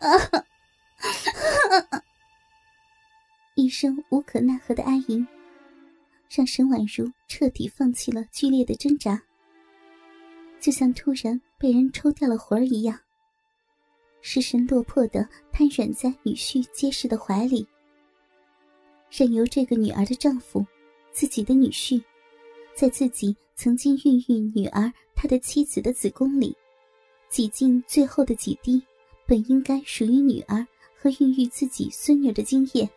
一声无可奈何的哀吟，让沈婉如彻底放弃了剧烈的挣扎，就像突然被人抽掉了魂儿一样，失神落魄的瘫软在女婿结实的怀里，任由这个女儿的丈夫，自己的女婿，在自己曾经孕育女儿他的妻子的子宫里，挤进最后的几滴本应该属于女儿和孕育自己孙女的精液。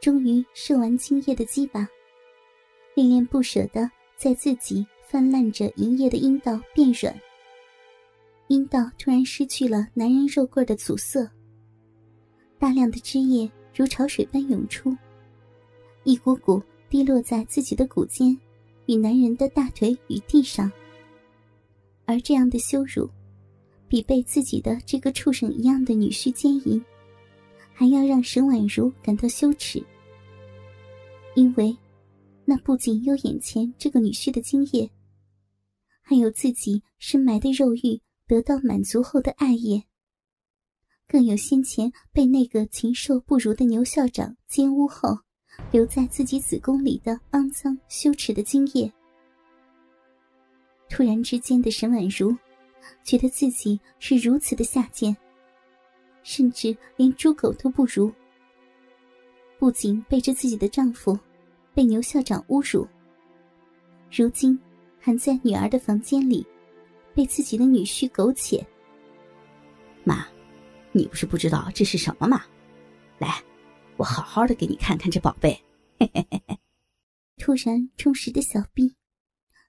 终于射完精液的鸡巴，恋恋不舍的在自己泛滥着银液的阴道变软。阴道突然失去了男人肉棍的阻塞，大量的汁液如潮水般涌出，一股股滴落在自己的骨间，与男人的大腿与地上。而这样的羞辱，比被自己的这个畜生一样的女婿奸淫。还要让沈婉如感到羞耻，因为那不仅有眼前这个女婿的精液，还有自己深埋的肉欲得到满足后的爱液，更有先前被那个禽兽不如的牛校长奸污后留在自己子宫里的肮脏羞耻的精液。突然之间的沈婉如，觉得自己是如此的下贱。甚至连猪狗都不如。不仅背着自己的丈夫，被牛校长侮辱，如今还在女儿的房间里，被自己的女婿苟且。妈，你不是不知道这是什么吗？来，我好好的给你看看这宝贝。突然充实的小臂，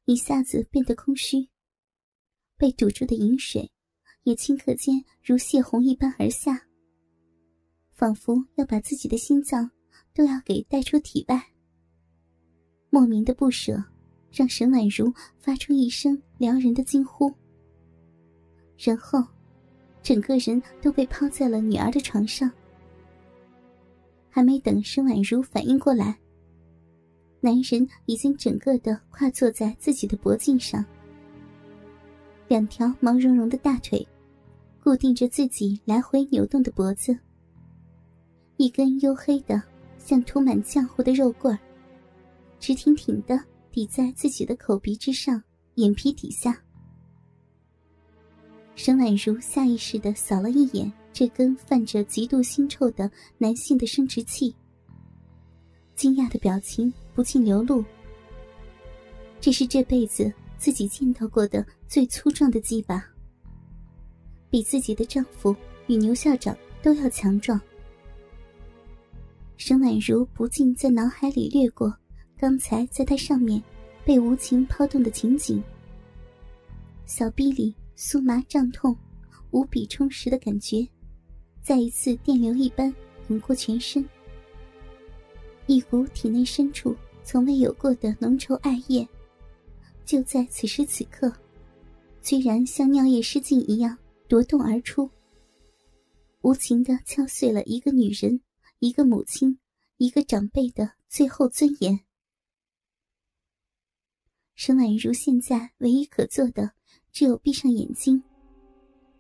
一下子变得空虚，被堵住的饮水。也顷刻间如泄洪一般而下，仿佛要把自己的心脏都要给带出体外。莫名的不舍，让沈婉如发出一声撩人的惊呼，然后，整个人都被抛在了女儿的床上。还没等沈婉如反应过来，男人已经整个的跨坐在自己的脖颈上。两条毛茸茸的大腿，固定着自己来回扭动的脖子。一根黝黑的、像涂满浆糊的肉棍儿，直挺挺的抵在自己的口鼻之上、眼皮底下。沈婉如下意识的扫了一眼这根泛着极度腥臭的男性的生殖器，惊讶的表情不禁流露。这是这辈子。自己见到过的最粗壮的鸡巴，比自己的丈夫与牛校长都要强壮。沈婉如不禁在脑海里掠过刚才在他上面被无情抛动的情景，小臂里酥麻胀痛、无比充实的感觉，再一次电流一般涌过全身，一股体内深处从未有过的浓稠爱液。就在此时此刻，居然像尿液失禁一样夺洞而出，无情的敲碎了一个女人、一个母亲、一个长辈的最后尊严。沈婉如现在唯一可做的，只有闭上眼睛，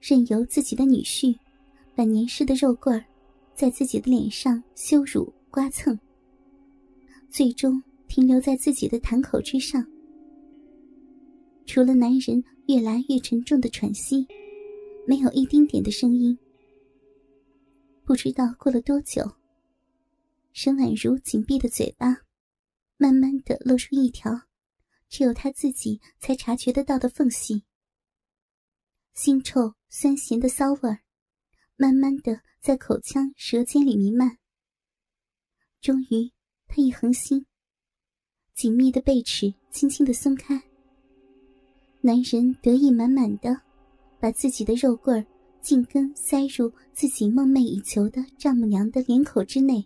任由自己的女婿把粘湿的肉棍在自己的脸上羞辱刮蹭，最终停留在自己的潭口之上。除了男人越来越沉重的喘息，没有一丁点的声音。不知道过了多久，沈婉如紧闭的嘴巴，慢慢的露出一条只有她自己才察觉得到的缝隙。腥臭酸咸的骚味儿，慢慢的在口腔舌尖里弥漫。终于，他一横心，紧密的背齿轻轻的松开。男人得意满满的，把自己的肉棍儿尽根塞入自己梦寐以求的丈母娘的脸口之内，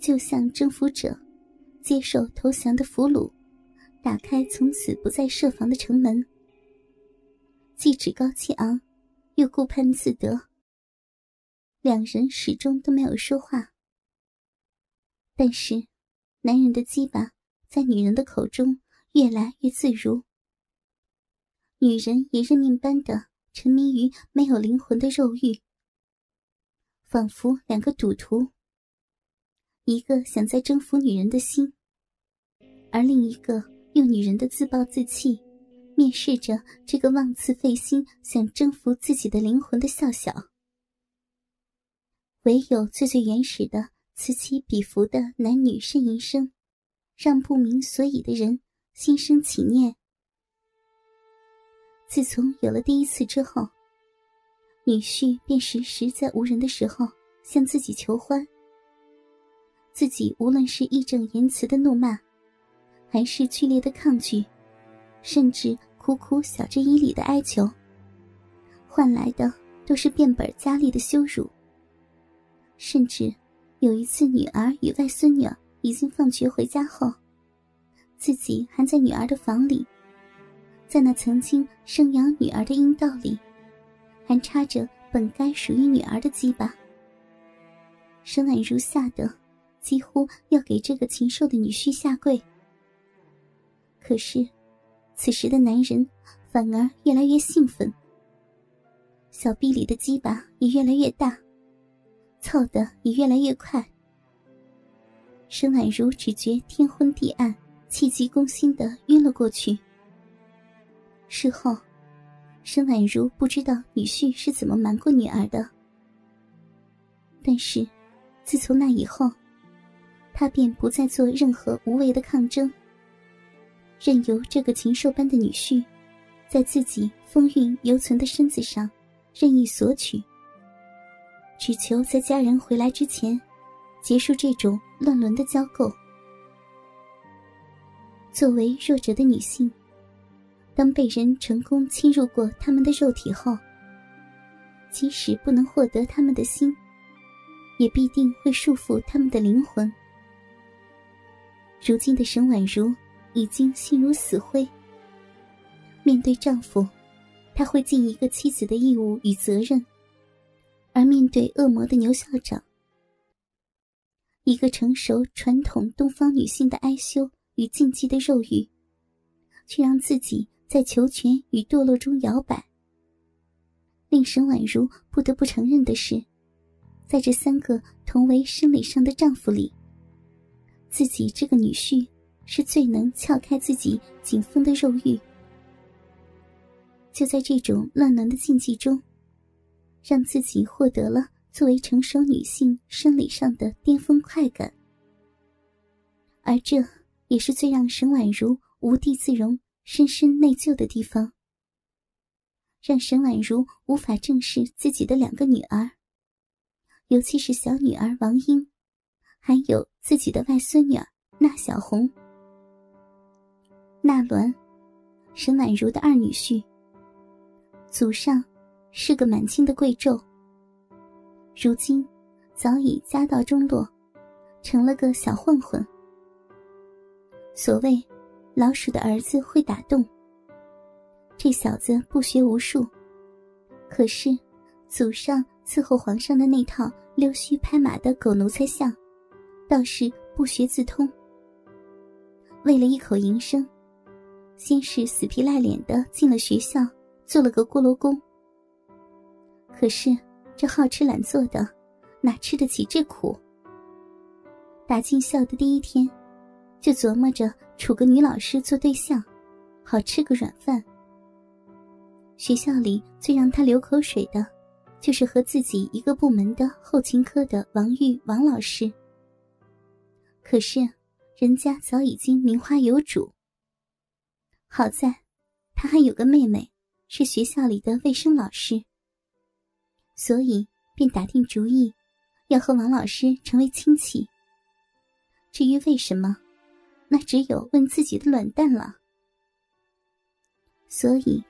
就像征服者接受投降的俘虏，打开从此不再设防的城门。既趾高气昂，又顾盼自得。两人始终都没有说话，但是，男人的鸡巴在女人的口中越来越自如。女人也认命般的沉迷于没有灵魂的肉欲，仿佛两个赌徒。一个想再征服女人的心，而另一个用女人的自暴自弃，蔑视着这个妄自费心想征服自己的灵魂的笑笑。唯有最最原始的此起彼伏的男女呻吟声，让不明所以的人心生起念。自从有了第一次之后，女婿便时时在无人的时候向自己求欢。自己无论是义正言辞的怒骂，还是剧烈的抗拒，甚至苦苦晓之以理的哀求，换来的都是变本加厉的羞辱。甚至有一次，女儿与外孙女已经放学回家后，自己还在女儿的房里，在那曾经生养女儿的阴道里，还插着本该属于女儿的鸡巴。沈婉如吓得。几乎要给这个禽兽的女婿下跪。可是，此时的男人反而越来越兴奋，小臂里的鸡巴也越来越大，操的也越来越快。沈婉如只觉天昏地暗，气急攻心的晕了过去。事后，沈婉如不知道女婿是怎么瞒过女儿的，但是，自从那以后。他便不再做任何无谓的抗争，任由这个禽兽般的女婿，在自己风韵犹存的身子上任意索取，只求在家人回来之前，结束这种乱伦的交媾。作为弱者的女性，当被人成功侵入过他们的肉体后，即使不能获得他们的心，也必定会束缚他们的灵魂。如今的沈婉如已经心如死灰。面对丈夫，她会尽一个妻子的义务与责任；而面对恶魔的牛校长，一个成熟传统东方女性的哀羞与禁忌的肉欲，却让自己在求全与堕落中摇摆。令沈婉如不得不承认的是，在这三个同为生理上的丈夫里。自己这个女婿是最能撬开自己紧封的肉欲，就在这种乱伦的禁忌中，让自己获得了作为成熟女性生理上的巅峰快感，而这也是最让沈婉如无地自容、深深内疚的地方，让沈婉如无法正视自己的两个女儿，尤其是小女儿王英。还有自己的外孙女纳小红、纳鸾，沈婉如的二女婿。祖上是个满清的贵胄，如今早已家道中落，成了个小混混。所谓老鼠的儿子会打洞，这小子不学无术，可是祖上伺候皇上的那套溜须拍马的狗奴才相。倒是不学自通，为了一口营生，先是死皮赖脸的进了学校，做了个锅炉工。可是这好吃懒做的，哪吃得起这苦？打进校的第一天，就琢磨着处个女老师做对象，好吃个软饭。学校里最让他流口水的，就是和自己一个部门的后勤科的王玉王老师。可是，人家早已经名花有主。好在，他还有个妹妹，是学校里的卫生老师，所以便打定主意，要和王老师成为亲戚。至于为什么，那只有问自己的卵蛋了。所以，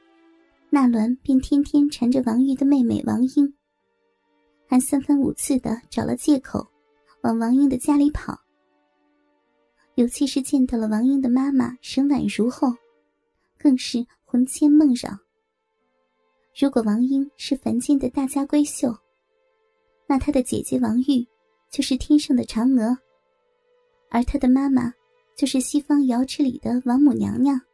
纳伦便天天缠着王玉的妹妹王英，还三番五次的找了借口，往王英的家里跑。尤其是见到了王英的妈妈沈婉如后，更是魂牵梦绕。如果王英是凡间的大家闺秀，那她的姐姐王玉就是天上的嫦娥，而她的妈妈就是西方瑶池里的王母娘娘。